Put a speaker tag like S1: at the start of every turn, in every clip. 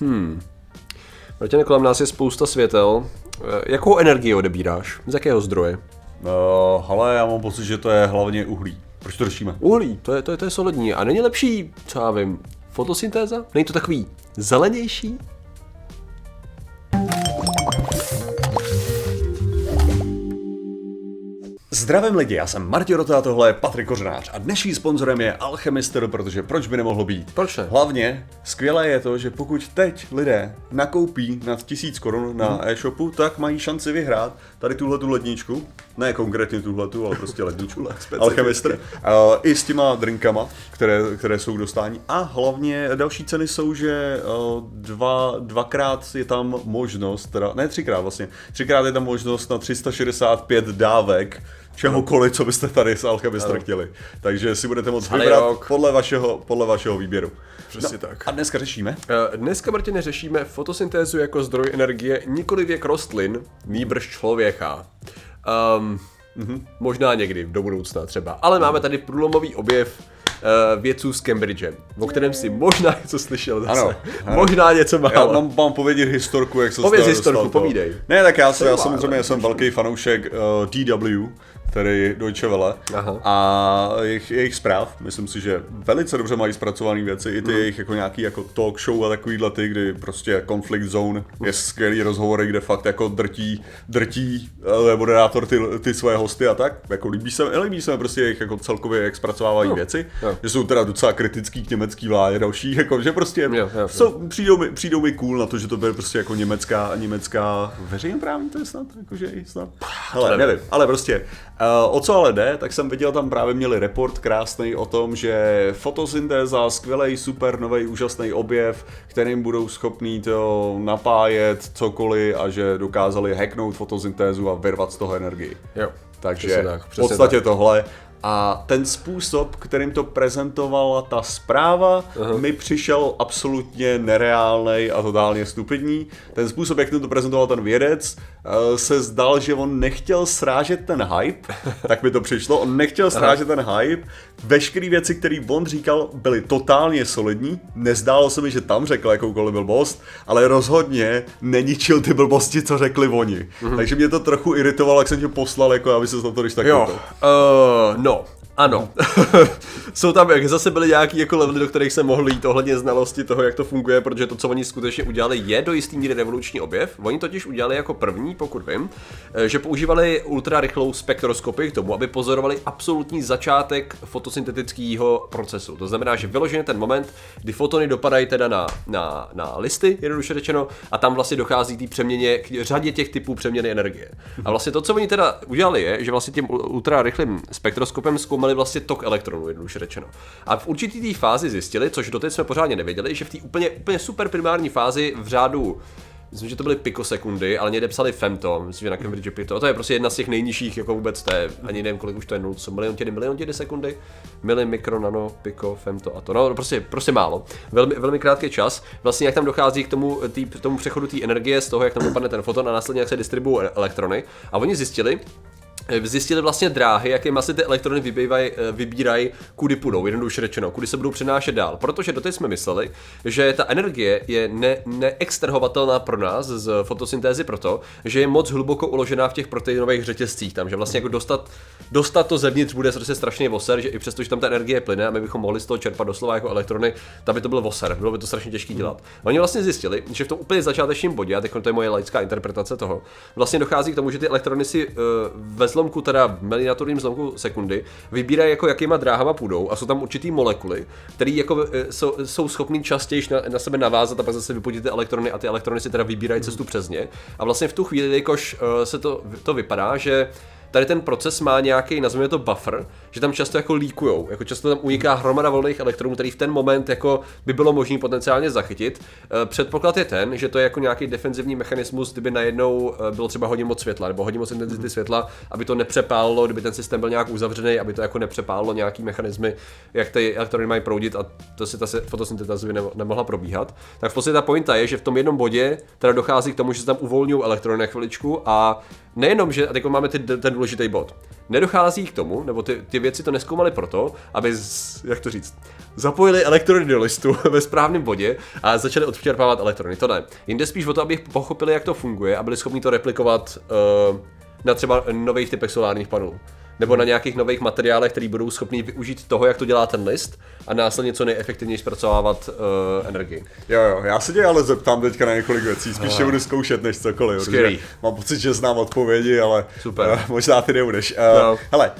S1: Hmm. Martin, kolem nás je spousta světel. Eh, Jakou energii odebíráš? Z jakého zdroje?
S2: Uh, ale já mám pocit, že to je hlavně uhlí. Proč to řešíme?
S1: Uhlí, to je, to je, to je solidní. A není lepší, co já vím, fotosyntéza? Není to takový zelenější?
S2: Zdravím lidi, já jsem Martin Rota a tohle je Patrik Kořenář a dnešním sponzorem je Alchemister, protože proč by nemohlo být?
S1: Proč ne?
S2: Hlavně skvělé je to, že pokud teď lidé nakoupí nad 1000 korun na
S1: Mhm.
S2: e-shopu, tak mají šanci vyhrát tady tuhle tu ledničku, ne konkrétně tuhle tu, ale prostě ledničku, Alchemister, uh, i s těma drinkama, které, které jsou k dostání a hlavně další ceny jsou, že uh, dva, dvakrát je tam možnost, teda ne třikrát vlastně, třikrát je tam možnost na 365 dávek čehokoliv, co byste tady s Alchemister chtěli. Takže si budete moct vybrat
S1: rok.
S2: podle vašeho, podle vašeho výběru.
S1: Přesně tak.
S2: A dneska řešíme?
S1: Eh, Dneska, Martine, řešíme fotosyntézu jako zdroj energie nikoli věk rostlin, nýbrž člověka. Um, Možná někdy do budoucna třeba. Ale máme tady průlomový objev uh, vědců z Cambridge, o kterém si možná něco slyšel zase.
S2: Ano, ano.
S1: Možná něco
S2: Já
S1: málo.
S2: mám, mám povědět historku, jak se
S1: Pověz historku,
S2: dostal
S1: povídej.
S2: Ne, tak já, jsem, já samozřejmě jsem velký fanoušek uh, DW, tedy Deutsche Welle,
S1: Aha.
S2: a jejich, jejich zpráv, myslím si, že velice dobře mají zpracované věci, i ty
S1: Mhm.
S2: jejich jako nějaký jako talk show a takovýhle ty, kdy prostě Conflict Zone je skvělý rozhovory, kde fakt jako drtí, drtí uh, moderátor ty, ty své hosty a tak, jako líbí se, líbí se mi prostě jejich jako celkově, jak zpracovávají věci,
S1: jo.
S2: že jsou teda docela kritický k německý vládě další, jako že prostě
S1: Jo, jo, jo.
S2: jsou, přijdou, mi, přijdou mi cool na to, že to bude prostě jako německá, německá veřejnoprávní, to je snad, jakože i snad. Hele, nevím, ale prostě, o co ale jde, tak jsem viděl, tam právě měli report krásný o tom, že fotosyntéza, skvělý, super, nový, úžasný objev, kterým budou schopní to napájet cokoliv a že dokázali hacknout fotosyntézu a vyrvat z toho energii.
S1: Jo,
S2: Takže
S1: tak,
S2: v podstatě tohle. A ten způsob, kterým to prezentovala ta zpráva, uh-huh. mi přišel absolutně nereálný a totálně stupidní. Ten způsob, jak to prezentoval ten vědec, eh, se zdal, že on nechtěl srážet ten hype, tak mi to přišlo, on nechtěl srážet ten hype. Veškeré věci, které on říkal, byly totálně solidní. Nezdálo se mi, že tam řekl jakoukoliv blbost, ale rozhodně neničil ty blbosti, co řekli oni. Uh-huh. Takže mě to trochu iritovalo, jak jsem tě poslal, jako aby se na to když tak
S1: Jo, uh, no, ano. Jsou tam jak zase byly nějaký jako levely, do kterých se mohli jít ohledně znalosti toho, jak to funguje, protože to, co oni skutečně udělali, je do jistý míry revoluční objev. Oni totiž udělali jako první, pokud vím, eh, že používali ultra rychlou spektroskopii k tomu, aby pozorovali absolutní začátek fotosyntetického procesu. To znamená, že vyloženě ten moment, kdy fotony dopadají teda na, na, na listy, jednoduše řečeno, a tam vlastně dochází té přeměně k řadě těch typů přeměny energie. A vlastně to, co oni teda udělali, je, že vlastně tím ultra rychlým spektroskopem zkoumali vlastně tok elektronů, jednoduše řečeno. A v určitý té fázi zjistili, což doteď jsme pořádně nevěděli, že v té úplně, úplně super primární fázi v řádu Myslím, že to byly pikosekundy, ale někde psali femto, myslím, že na Cambridge Pito. To je prostě jedna z těch nejnižších, jako vůbec to je, ani nevím, kolik už to je, 0, co miliontěny, miliontěny sekundy, mili, mikro, nano, piko, femto a to. No, prostě, prostě málo. Velmi, velmi krátký čas. Vlastně jak tam dochází k tomu, tý, tomu přechodu té energie z toho, jak tam dopadne ten foton a následně jak se distribuují elektrony. A oni zjistili, zjistili vlastně dráhy, jakými asi ty elektrony vybývaj, vybírají, kudy půjdou, jednoduše řečeno, kudy se budou přenášet dál. Protože doteď jsme mysleli, že ta energie je ne, neextrahovatelná pro nás z fotosyntézy proto, že je moc hluboko uložená v těch proteinových řetězcích, tam, že vlastně jako dostat, dostat to zevnitř bude prostě strašně voser, že i přesto, že tam ta energie plyne a my bychom mohli z toho čerpat doslova jako elektrony, tak by to bylo voser, bylo by to strašně těžké dělat. Oni vlastně zjistili, že v tom úplně začátečním bodě, a teď to je moje laická interpretace toho, vlastně dochází k tomu, že ty elektrony si uh, zlomku, teda v miniaturním zlomku sekundy, vybírají jako jakýma dráhama půjdou a jsou tam určitý molekuly, které jako e, jsou, jsou schopný častěji na, na, sebe navázat a pak zase vypudit ty elektrony a ty elektrony si teda vybírají cestu přes ně. A vlastně v tu chvíli, jakož uh, se to, to vypadá, že tady ten proces má nějaký, nazveme to buffer, že tam často jako líkujou, jako často tam uniká hromada volných elektronů, který v ten moment jako by bylo možné potenciálně zachytit. Eh, Předpoklad je ten, že to je jako nějaký defenzivní mechanismus, kdyby najednou eh, bylo třeba hodně moc světla nebo hodně moc intenzity světla, aby to nepřepálilo, kdyby ten systém byl nějak uzavřený, aby to jako nepřepálilo nějaký mechanismy, jak ty elektrony mají proudit a to si ta fotosyntéza nemohla probíhat. Tak v podstatě ta pointa je, že v tom jednom bodě teda dochází k tomu, že se tam uvolňují elektrony na chviličku a nejenom, že a teď máme ty, ten důležitý bod. Nedochází k tomu, nebo ty, ty věci to neskoumaly proto, aby, z, jak to říct, zapojili elektrony do listu ve správném bodě a začali odčerpávat elektrony. To ne. Jinde spíš o to, aby pochopili, jak to funguje a byli schopni to replikovat uh, na třeba nových typech solárních panelů nebo na nějakých nových materiálech, které budou schopni využít toho, jak to dělá ten list a následně co nejefektivněji zpracovávat uh, energii.
S2: Jo, jo, já se tě ale zeptám teďka na několik věcí, spíš budu zkoušet než cokoliv, mám pocit, že znám odpovědi, ale
S1: Super.
S2: Uh, možná ty nebudeš. Uh, no. Hele,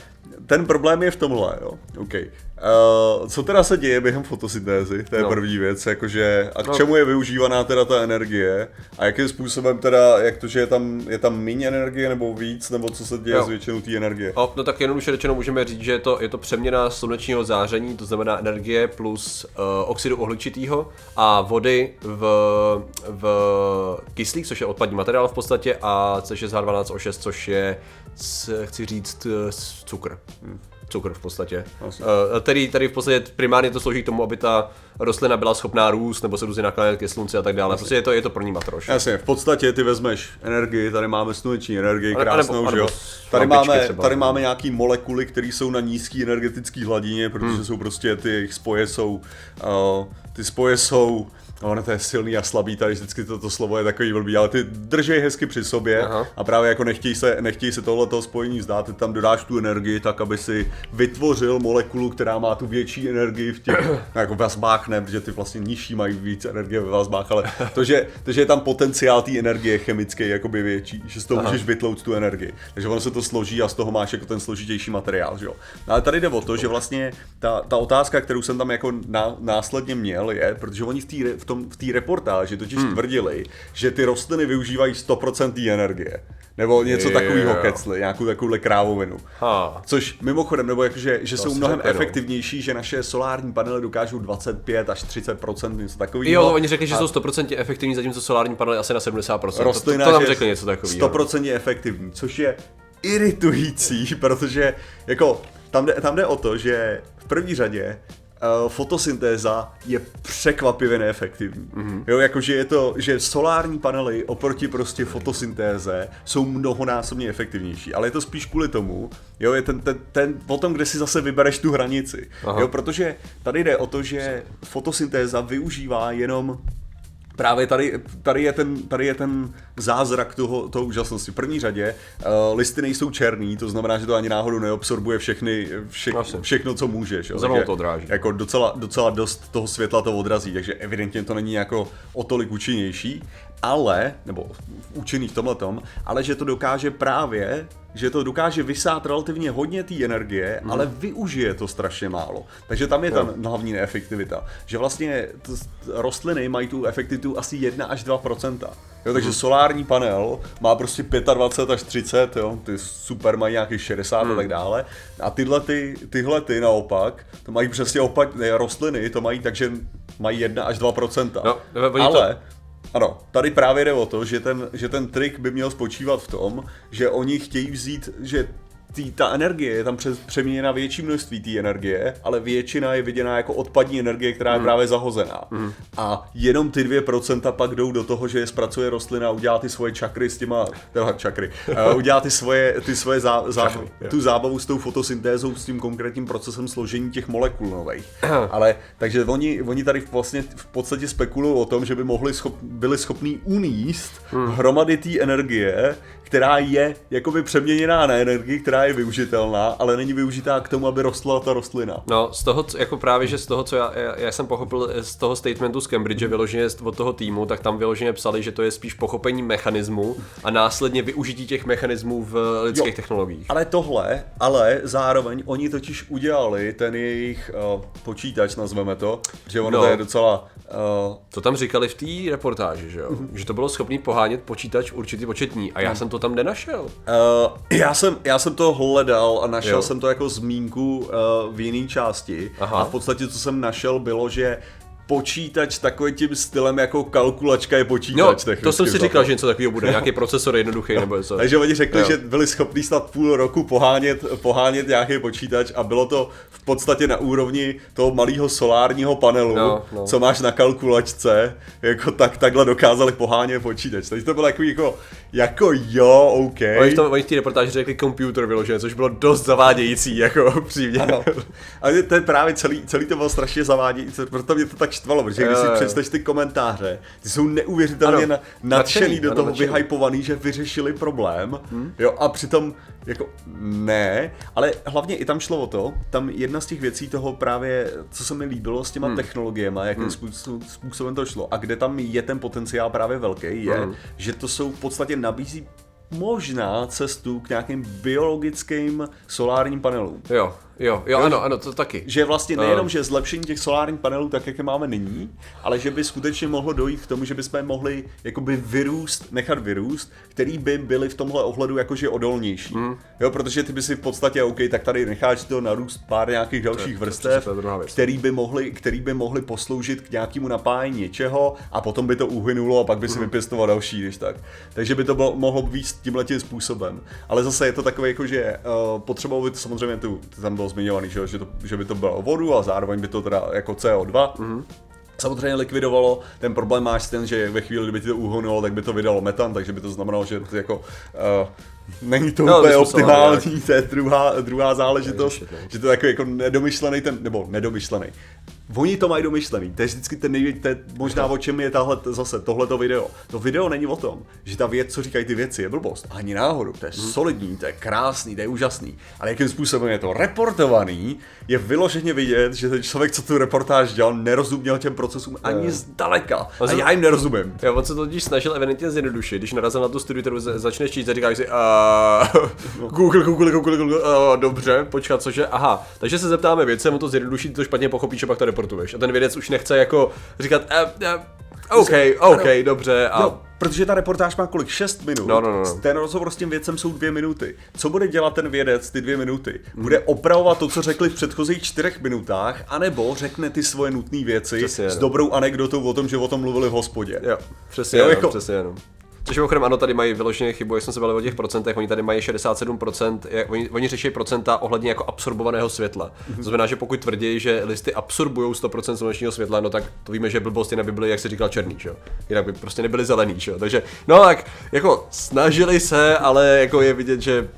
S2: ten problém je v tomhle, jo. Okay. Uh, co teda se děje během fotosyntézy? To je no. první věc, jakože a k no. čemu je využívaná teda ta energie a jakým způsobem teda, jak to, že je tam, je tam méně energie nebo víc, nebo co se děje jo. s většinou té energie?
S1: No, no tak jednoduše řečeno můžeme říct, že je to, je to přeměna slunečního záření, to znamená energie plus uh, oxidu uhličitého a vody v, v kyslík, což je odpadní materiál v podstatě a C6H12O6, což je, chci říct, eh, cukr. Hmm cukr v podstatě. Uh, tedy, tedy v podstatě primárně to slouží k tomu, aby ta rostlina byla schopná růst nebo se různě naklánět ke slunci a tak dále. Jasně. Prostě je to, je to pro ní matroš.
S2: Jasně, v podstatě ty vezmeš energii, tady máme sluneční energii krásnou, že jo. Tady máme, třeba, tady máme nějaký molekuly, které jsou na nízké energetické hladině, protože hmm. jsou prostě ty spoje jsou, uh, ty spoje jsou No, ono to je silný a slabý, tady vždycky toto slovo je takový blbý, ale ty držej hezky při sobě Aha. a právě jako nechtějí se, nechtějí se tohleto spojení zdát, ty tam dodáš tu energii tak, aby si vytvořil molekulu, která má tu větší energii v těch no, jako vazbách, ne, protože ty vlastně nižší mají víc energie ve vazbách, ale to, že, to, že je tam potenciál té energie chemické jakoby větší, že z toho Aha. můžeš vytlout tu energii. Takže ono se to složí a z toho máš jako ten složitější materiál, že jo. No, ale tady jde o to, že vlastně ta, ta otázka, kterou jsem tam jako ná, následně měl, je, protože oni v, v tom, v té reportáži totiž hmm. tvrdili, že ty rostliny využívají 100% energie. Nebo něco takového kecli, nějakou takovou krávovinu. Ha. Což mimochodem, nebo jakože, že to jsou mnohem řekli, efektivnější, že naše solární panely dokážou 25 až 30%, něco takového.
S1: Jo, oni řekli, že jsou 100% efektivní, zatímco solární panely asi na 70%. Rostlina, to, to, to nám řekli něco takového.
S2: 100% efektivní, což je iritující, protože jako tam jde, tam jde o to, že v první řadě uh, fotosyntéza je překvapivě neefektivní. Mm-hmm. Jo, jakože je to, že solární panely oproti prostě fotosyntéze jsou mnohonásobně efektivnější, ale je to spíš kvůli tomu, jo, je ten, ten, ten o tom, kde si zase vybereš tu hranici. Aha. Jo, protože tady jde o to, že fotosyntéza využívá jenom právě tady, tady, je ten, tady je ten zázrak toho, toho úžasnosti. V první řadě uh, listy nejsou černý, to znamená, že to ani náhodou neobsorbuje všechny, vše, všechno, co můžeš. Jo.
S1: Takže, to odráží.
S2: Jako docela, docela dost toho světla to odrazí, takže evidentně to není jako o tolik účinnější, ale, nebo účinný v tomhle tom, ale že to dokáže právě že to dokáže vysát relativně hodně té energie, mm. ale využije to strašně málo. Takže tam je ta no. hlavní neefektivita. Že vlastně t- rostliny mají tu efektivitu asi 1 až 2 Jo, takže mm. solární panel má prostě 25 až 30, jo, ty super mají nějakých 60 mm. a mhm. tak dále. A tyhle, ty, tyhle ty naopak, to mají přesně opak, ne, rostliny to mají takže mají 1 až 2% no, ale to ano, tady právě jde o to, že ten, že ten trik by měl spočívat v tom, že oni chtějí vzít, že tý, ta energie je tam přeměněna větší množství té energie, ale většina je viděná jako odpadní energie, která je mm. právě zahozená. Mm. A jenom ty 2% pak jdou do toho, že je zpracuje rostlina a udělá ty svoje čakry s těma, teda čakry, uh, udělá ty svoje, ty svoje zá, zá, tu zábavu s tou fotosyntézou, s tím konkrétním procesem složení těch molekul nových. ale takže oni, oni tady vlastně v podstatě spekulují o tom, že by mohli schop, byli schopní uníst mm. hromady té energie, která je jakoby přeměněná na energii, která je využitelná, ale není využitá k tomu, aby rostla ta rostlina.
S1: No, z toho, jako právě, že z toho, co já, já, já jsem pochopil z toho statementu z Cambridge, vyloženě od toho týmu, tak tam vyloženě psali, že to je spíš pochopení mechanismu a následně využití těch mechanismů v lidských jo, technologiích.
S2: Ale tohle, ale zároveň oni totiž udělali ten jejich uh, počítač, nazveme to, že ono no. to je docela...
S1: Uh... To tam říkali v té reportáži, že jo? Mm-hmm. Že to bylo schopný pohánět počítač určitý početní a já mm. jsem to tam nenašel. Uh,
S2: já, jsem, já jsem to hledal a našel jo. jsem to jako zmínku uh, v jiné části. Aha. A v podstatě, co jsem našel, bylo, že počítač takovým tím stylem jako kalkulačka je počítač.
S1: No, to jsem si říkal, že něco takového bude, nějaký procesor jednoduchý nebo něco.
S2: Takže oni řekli, jo. že byli schopni snad půl roku pohánět, pohánět nějaký počítač a bylo to v podstatě na úrovni toho malého solárního panelu, no, no. co máš na kalkulačce, jako tak takhle dokázali pohánět počítač. Takže to bylo jako, jako jako jo, OK.
S1: Oni v, tom, oni v té reportáži řekli computer vyložené, což bylo dost zavádějící, jako přímě.
S2: Ano. Ale to je právě celý, celý to bylo strašně zavádějící, proto mě to tak štvalo, protože když si přečteš ty komentáře, ty jsou neuvěřitelně ano. nadšený do toho, vyhypovaný, že vyřešili problém, hmm. jo, a přitom jako ne, ale hlavně i tam šlo o to, tam jedna z těch věcí toho právě, co se mi líbilo s těma hmm. technologiemi, jakým hmm. způsobem to šlo a kde tam je ten potenciál právě velký, je, hmm. že to jsou v podstatě nabízí možná cestu k nějakým biologickým solárním panelům.
S1: Jo, Jo, jo, ano, ano, to taky.
S2: Že vlastně nejenom, že zlepšení těch solárních panelů, tak jak je máme nyní, ale že by skutečně mohlo dojít k tomu, že bychom mohli jakoby vyrůst, nechat vyrůst, který by byly v tomhle ohledu jakože odolnější. Mm. Jo, protože ty by si v podstatě, OK, tak tady necháš to narůst pár nějakých dalších to, vrstev, to, to který, by mohli, který by mohli posloužit k nějakému napájení něčeho a potom by to uhynulo a pak by si mm. vypěstoval další, když tak. Takže by to bylo, mohlo být tímhle tím způsobem. Ale zase je to takové, jako, že uh, potřeboval by to samozřejmě tu, tam bylo bylo zmiňovaný, že, že, to, že by to bylo vodu a zároveň by to teda jako CO2. Mm-hmm. Samozřejmě likvidovalo, ten problém máš ten, že ve chvíli, kdyby ti to uhonulo, tak by to vydalo metan, takže by to znamenalo, že to jako uh, není to no, úplně optimální, to je druhá, druhá záležitost, že to je jako, jako nedomyšlený ten, nebo nedomyšlený. Oni to mají domyšlený, to je vždycky ten největší, to je možná o čem je tahle, zase tohleto video. To video není o tom, že ta věc, co říkají ty věci, je blbost. Ani náhodou, to je hmm. solidní, to je krásný, to je úžasný. Ale jakým způsobem je to reportovaný, je vyloženě vidět, že ten člověk, co tu reportáž dělal, nerozuměl těm procesům ani zdaleka. A já jim nerozumím.
S1: Já on se to totiž snažil evidentně zjednodušit, když narazil na tu studii, kterou začneš číst říkáš si, uh, Google, Google, Google, Google, dobře, počkat, cože, aha. Takže se zeptáme věcem, on to zjednoduší, to špatně pochopíš a pak to reportuješ. A ten vědec už nechce jako říkat, uh, uh, OK, OK, ano. dobře. A... No,
S2: protože ta reportáž má kolik? 6 minut.
S1: No, no, no, no.
S2: Ten rozhovor s tím vědcem jsou dvě minuty. Co bude dělat ten vědec ty dvě minuty? Hmm. Bude opravovat to, co řekli v předchozích čtyřech minutách, anebo řekne ty svoje nutné věci přesně, s dobrou anekdotou o tom, že o tom mluvili v hospodě.
S1: Jo, přesně, jo, jako... přesně jenom. Což mimochodem ano, tady mají vyloženě chybu, jak jsme se bavili o těch procentech, oni tady mají 67%, jak, oni, oni řeší procenta ohledně jako absorbovaného světla. Mm-hmm. To znamená, že pokud tvrdí, že listy absorbují 100% slunečního světla, no tak to víme, že blbost jinak by byly, jak se říkal, černý, že? Jinak by prostě nebyly zelený, že? Takže, no tak, jako snažili se, ale jako je vidět, že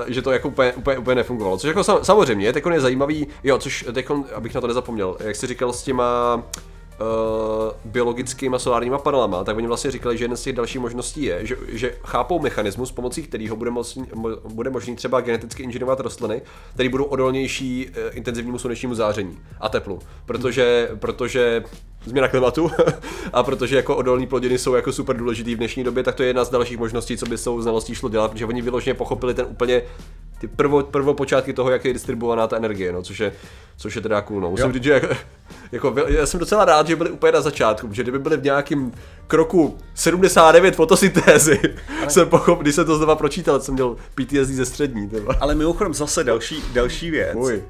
S1: Uh, že to jako úplně, úplně, úplně nefungovalo. Což jako sam, samozřejmě, teď je zajímavý, jo, což teď, abych na to nezapomněl, jak jsi říkal s těma uh, biologickými solárníma panelama, tak oni vlastně říkali, že jedna z těch dalších možností je, že, že chápou mechanismus, pomocí kterého bude, možný, bude možný třeba geneticky inženovat rostliny, které budou odolnější uh, intenzivnímu slunečnímu záření a teplu. Protože, protože změna klimatu a protože jako odolní plodiny jsou jako super důležitý v dnešní době, tak to je jedna z dalších možností, co by s tou znalostí šlo dělat, protože oni vyloženě pochopili ten úplně ty prvo, prvopočátky toho, jak je distribuovaná ta energie, no, což je, což je teda cool. No. Musím říct, že jako, jako, já jsem docela rád, že byli úplně na začátku, že kdyby byli v nějakém kroku 79 fotosyntézy, ale... jsem pochopil, když jsem to znova pročítal, jsem měl PTSD ze střední. Třeba.
S2: Ale mimochodem zase další, další věc. Uj.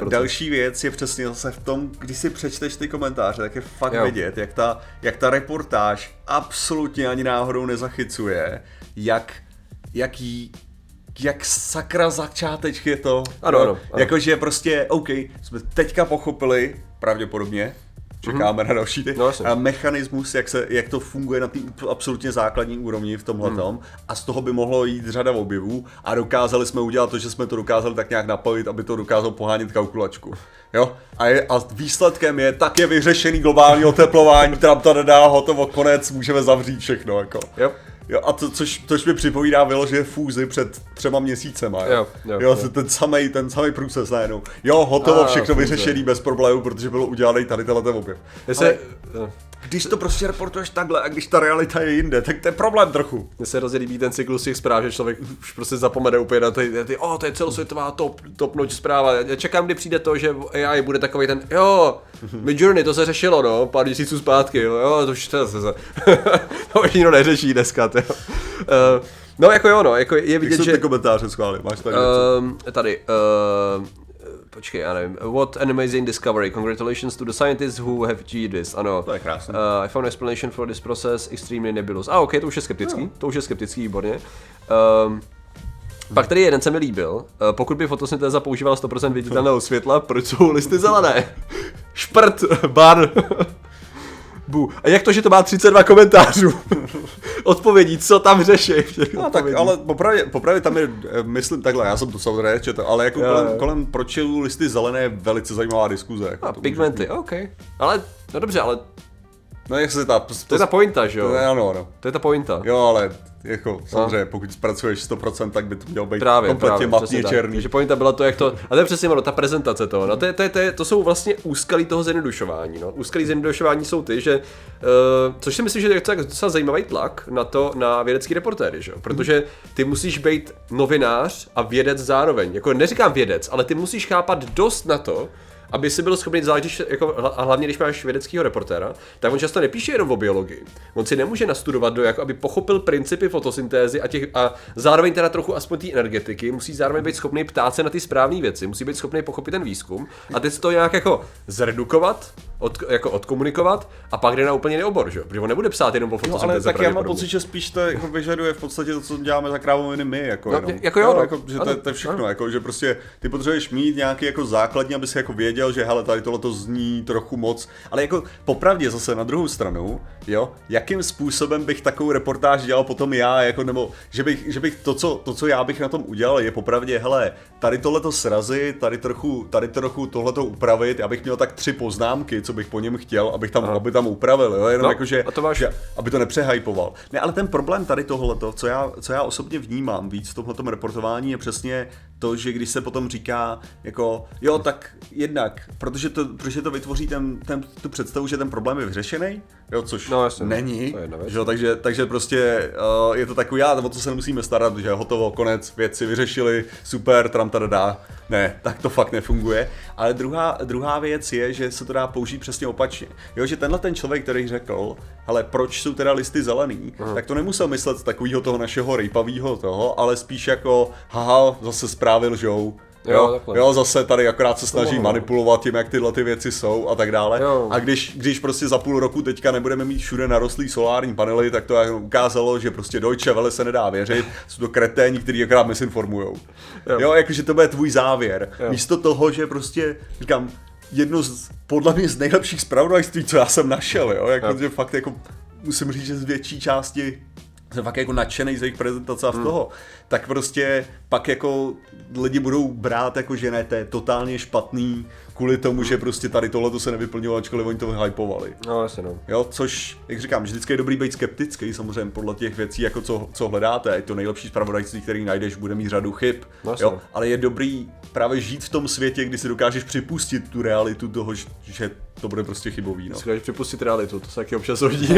S2: Uh, další věc je přesně zase v tom, když si přečteš ty komentáře, tak je fakt jo. vidět, jak ta, jak ta reportáž absolutně ani náhodou nezachycuje, jak, jak jí jak sakra začáteč je to.
S1: Ano, ano, ano.
S2: Jakože prostě, OK, jsme teďka pochopili, pravděpodobně, čekáme mm-hmm. na další ty, no, a mechanismus, jak, se, jak to funguje na té absolutně základní úrovni v tomhle mm. a z toho by mohlo jít řada objevů a dokázali jsme udělat to, že jsme to dokázali tak nějak napojit, aby to dokázalo pohánět kalkulačku. Jo? A, je, a výsledkem je, tak je vyřešený globální oteplování, Trump to nedá, hotovo, konec, můžeme zavřít všechno. Jako.
S1: Yep.
S2: Jo, a to, což, což mi připomíná vyloženě fúzi před třema měsícema. Jo,
S1: jo, jo,
S2: jo. ten samý ten samý průces najednou. Jo, hotovo, a, všechno fúze. vyřešený bez problémů, protože bylo udělaný tady tenhle objev.
S1: Jestli, Ale,
S2: když to prostě reportuješ takhle a když ta realita je jinde, tak to je problém trochu.
S1: Mně se hrozně líbí ten cyklus těch zpráv, že člověk už prostě zapomene úplně na ty, ty oh, to je celosvětová top, top noč zpráva. Já čekám, kdy přijde to, že AI bude takový ten, jo, Midjourney, to se řešilo, no, pár měsíců zpátky, jo, jo to už to se, to už nikdo neřeší dneska, to, uh, No, jako jo, no, jako je vidět,
S2: Jak
S1: že...
S2: ty komentáře schváli, máš tady
S1: uh, Tady, uh, počkej, já nevím. What an amazing discovery. Congratulations to the scientists who have achieved this. Ano.
S2: To je krásné.
S1: Uh, I found explanation for this process extremely nebulous. A ah, ok, to už je skeptický. No. To už je skeptický, výborně. Um, pak tady jeden se mi líbil. Uh, pokud by fotosyntéza používala 100% viditelného světla, proč jsou listy zelené? Šprt, bar. Bu. A jak to, že to má 32 komentářů? Odpovědí, co tam řeší?
S2: No tak, ale popravdě, popravdě tam je, eh, myslím takhle, já jsem to samozřejmě četl, ale jako
S1: Jo,
S2: kolem,
S1: jo.
S2: kolem pročilů listy zelené je velice zajímavá diskuze. Jako
S1: A pigmenty, OK. Ale, no dobře, ale
S2: No jak se ta...
S1: to je ta pointa, že jo?
S2: to, ano, ano.
S1: To je ta pointa.
S2: Jo, ale jako samozřejmě, pokud zpracuješ 100%, tak by to mělo být
S1: Právě,
S2: kompletně
S1: právě,
S2: matně černý.
S1: Takže pointa byla to, jak to, a to je přesně ono, ta prezentace toho, no to, je, to, je, to, je, to jsou vlastně úskalí toho zjednodušování, no. Úskalí zjednodušování jsou ty, že, uh, což si myslím, že je docela- docela zajímavý tlak na to, na vědecký reportéry, že jo, protože ty musíš být novinář a vědec zároveň, jako neříkám vědec, ale ty musíš chápat dost na to, aby si byl schopný záležit, jako, hla- a hlavně když máš vědeckého reportéra, tak on často nepíše jenom o biologii. On si nemůže nastudovat do, jako, aby pochopil principy fotosyntézy a, těch, a zároveň teda trochu aspoň té energetiky, musí zároveň být schopný ptát se na ty správné věci, musí být schopný pochopit ten výzkum a teď to nějak jako zredukovat, od, jako odkomunikovat a pak jde na úplně jiný obor, že? jo? Protože on nebude psát jenom o
S2: No,
S1: fotosyntéze.
S2: ale tak já mám pocit, že spíš to jako vyžaduje v podstatě to, co děláme za krávoviny my, jako,
S1: No,
S2: jenom.
S1: jako jo, no.
S2: jako, že to,
S1: Ano,
S2: je- to, je všechno,
S1: ano.
S2: jako, že prostě ty potřebuješ mít nějaký jako základní, aby si jako věděl, že hele, tady tohle to zní trochu moc, ale jako popravdě zase na druhou stranu, jo, jakým způsobem bych takovou reportáž dělal potom já, jako, nebo že bych, že bych to, co, to, co já bych na tom udělal, je popravdě, hele, tady tohleto srazit, tady trochu, tady trochu tohleto upravit, já bych měl tak tři poznámky, co bych po něm chtěl, abych tam, aby tam upravil, jo, jenom
S1: No,
S2: jako, že,
S1: a to máš-
S2: že aby to nepřehypoval. Ne, ale ten problém tady tohleto, co já, co já osobně vnímám víc v tomhletom reportování, je přesně to, že když se potom říká, jako, jo, tak jednak, protože to, protože to vytvoří ten, ten, tu představu, že ten problém je vyřešený, jo, což
S1: No, jasně,
S2: není, že jo, takže, takže prostě uh, je to takový, já, o co se nemusíme starat, že hotovo, konec, věci vyřešili, super, tram dá. Ne, tak to fakt nefunguje. Ale druhá, druhá věc je, že se to dá použít přesně opačně. Jo, že tenhle ten člověk, který řekl, hele, proč jsou teda listy zelený,
S1: Aha.
S2: tak to nemusel myslet takového toho našeho rejpavého toho, ale spíš jako, haha, zase zprávy lžou.
S1: Jo,
S2: Jo, jo, zase tady akorát se snaží
S1: mohlo.
S2: manipulovat tím, jak tyhle ty věci jsou a tak dále.
S1: Jo.
S2: A když, když prostě za půl roku teďka nebudeme mít všude narostlý solární panely, tak to ukázalo, že prostě Deutsche Welle se nedá věřit, jsou to kreténi, kteří akorát misinformujou.
S1: Jo.
S2: Jo, jakože to bude tvůj závěr.
S1: Jo.
S2: Místo toho, že prostě, říkám, jedno z, podle mě z nejlepších zpravodajství, co já jsem našel, jo, jako,
S1: Jo.
S2: že fakt jako, musím říct, že z větší části jsem fakt jako nadšený z jejich prezentace a z toho, tak prostě pak jako lidi budou brát jako, že ne, to je totálně špatný, kvůli tomu, že prostě tady tohle se nevyplnilo, ačkoliv oni to hypovali.
S1: No, jasně, no.
S2: Jo, což, jak říkám, vždycky je dobrý být skeptický, samozřejmě podle těch věcí, jako co, co hledáte. Je to nejlepší zpravodajství, který najdeš, bude mít řadu chyb.
S1: No, jasně.
S2: jo, ale je dobrý právě žít v tom světě, kdy si dokážeš připustit tu realitu toho, že- to bude prostě chybový. No.
S1: Dokážeš připustit realitu, to se taky občas hodí.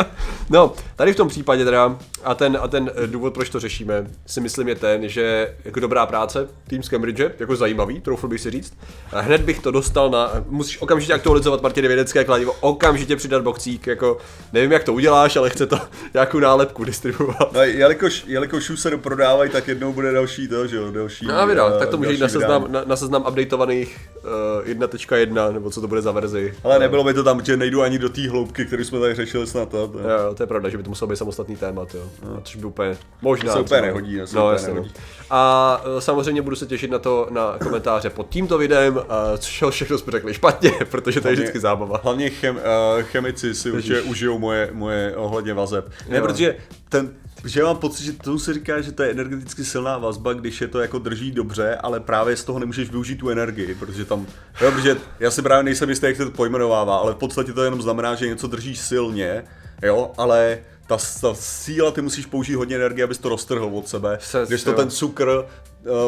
S1: no, tady v tom případě teda, a ten, a ten eh, důvod, proč to řešíme, si myslím je ten, že jako dobrá práce, tým z Cambridge, jako zajímavý, troufl bych si říct. A hned bych to dostal na, musíš okamžitě aktualizovat Martiny vědecké kladivo, okamžitě přidat boxík, jako nevím jak to uděláš, ale chce to nějakou nálepku distribuovat.
S2: No, jelikož, jelikož už se doprodávají, tak jednou bude další to, že jo, další.
S1: No a vydal,
S2: eh,
S1: tak to může jít na seznam, na, na seznam updateovaných uh, 1.1, nebo co to bude za verzi.
S2: Ale nebylo by to tam, že nejdu ani do té hloubky, kterou jsme tady řešili snad. To, to.
S1: Jo, to je pravda, že by to musel být samostatný témat, jo. No. Což by úplně možná.
S2: To se úplně nehodí,
S1: no,
S2: úplně
S1: jasně, no.
S2: nehodí.
S1: A e, samozřejmě budu se těšit na to, na komentáře pod tímto videem, a co všechno jsme řekli špatně, protože to je vždycky zábava.
S2: Hlavně chem, uh, chemici si určitě užijou moje, moje ohledně vazeb. Ne,
S1: Jo.
S2: protože ten, že mám pocit, že tomu se říká, že to je energeticky silná vazba, když je to jako drží dobře, ale právě z toho nemůžeš využít tu energii, protože tam, jo, protože já si právě nejsem jistý, jak se to pojmenovává, ale v podstatě to jenom znamená, že něco drží silně, jo, ale ta, ta síla, ty musíš použít hodně energie, abys to roztrhl od sebe.
S1: Se-
S2: Když to
S1: jo.
S2: ten cukr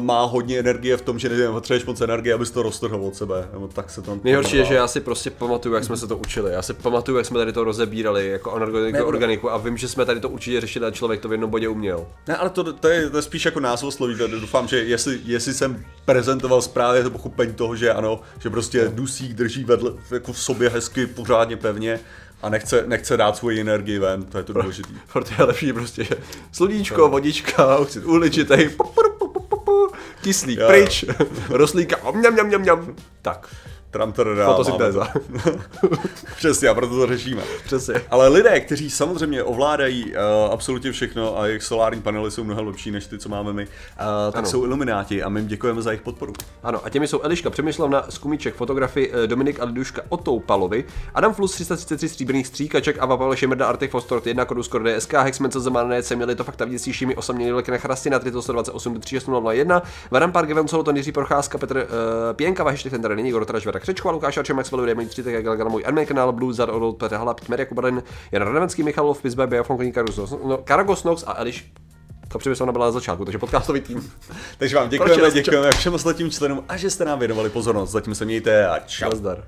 S2: má hodně energie v tom, že nevím, potřebuješ moc energie, abys to roztrhl od sebe. Nebo tak se tam
S1: Nejhorší je, že já si prostě pamatuju, jak jsme se to učili. Já si pamatuju, jak jsme tady to rozebírali jako anorganiku,
S2: Ne,
S1: organiku a vím, že jsme tady to určitě řešili a člověk to v jednom bodě uměl.
S2: Ne, ale to, to, je, to je spíš jako názvosloví, doufám, že jestli, jestli jsem prezentoval správně to pochopení toho, že ano, že prostě dusík drží vedle, jako v sobě hezky, pořádně pevně a nechce, nechce dát svoji energii ven, to je to důležité.
S1: Proto je lepší prostě, že sluníčko, vodička, oxid kyslík
S2: Jo.
S1: pryč, rostlíka, mňam, mňam, mňam, mňam. Tak.
S2: Tram,
S1: Fotosyntéza.
S2: to. Přesně, a proto to řešíme.
S1: Přesně.
S2: Ale lidé, kteří samozřejmě ovládají uh, absolutně všechno a jejich solární panely jsou mnohem lepší než ty, co máme my, uh, tak
S1: Ano.
S2: jsou ilumináti a my jim děkujeme za jejich podporu.
S1: Ano, a těmi jsou Eliška Přemyslovna, Skumíček, fotografy eh, Dominik a Liduška Otoupalovi, Adam Flus 333 stříbrných stříkaček, Ava Pavel Šemerda, Artek Fostort 1, Kodus Korde SK, Hexman co Zemané, C, měli to fakta vidící šími, osamělý lekne Chrastina, 128 36001, Varan Park, Geven Solo, Jiří Procházka, Petr uh, Pěnka, Vaši Tender, Nyní, Igor Tražvera, Křečko, Lukáš Arčem, Max Demon 3, tak jak můj anime kanál, Blue Zar, Odol, Petr Hala, Petr Merek, Kubaden, Jan Radevenský, Michalov, Pizbe, Karagos, no, Karagos Nox a Eliš to Přemyslovna byla na začátku, takže podcastový tým.
S2: Takže vám děkujeme,
S1: Proč?
S2: děkujeme všem ostatním členům a že jste nám věnovali pozornost. Zatím se mějte a čau.
S1: Nazdar.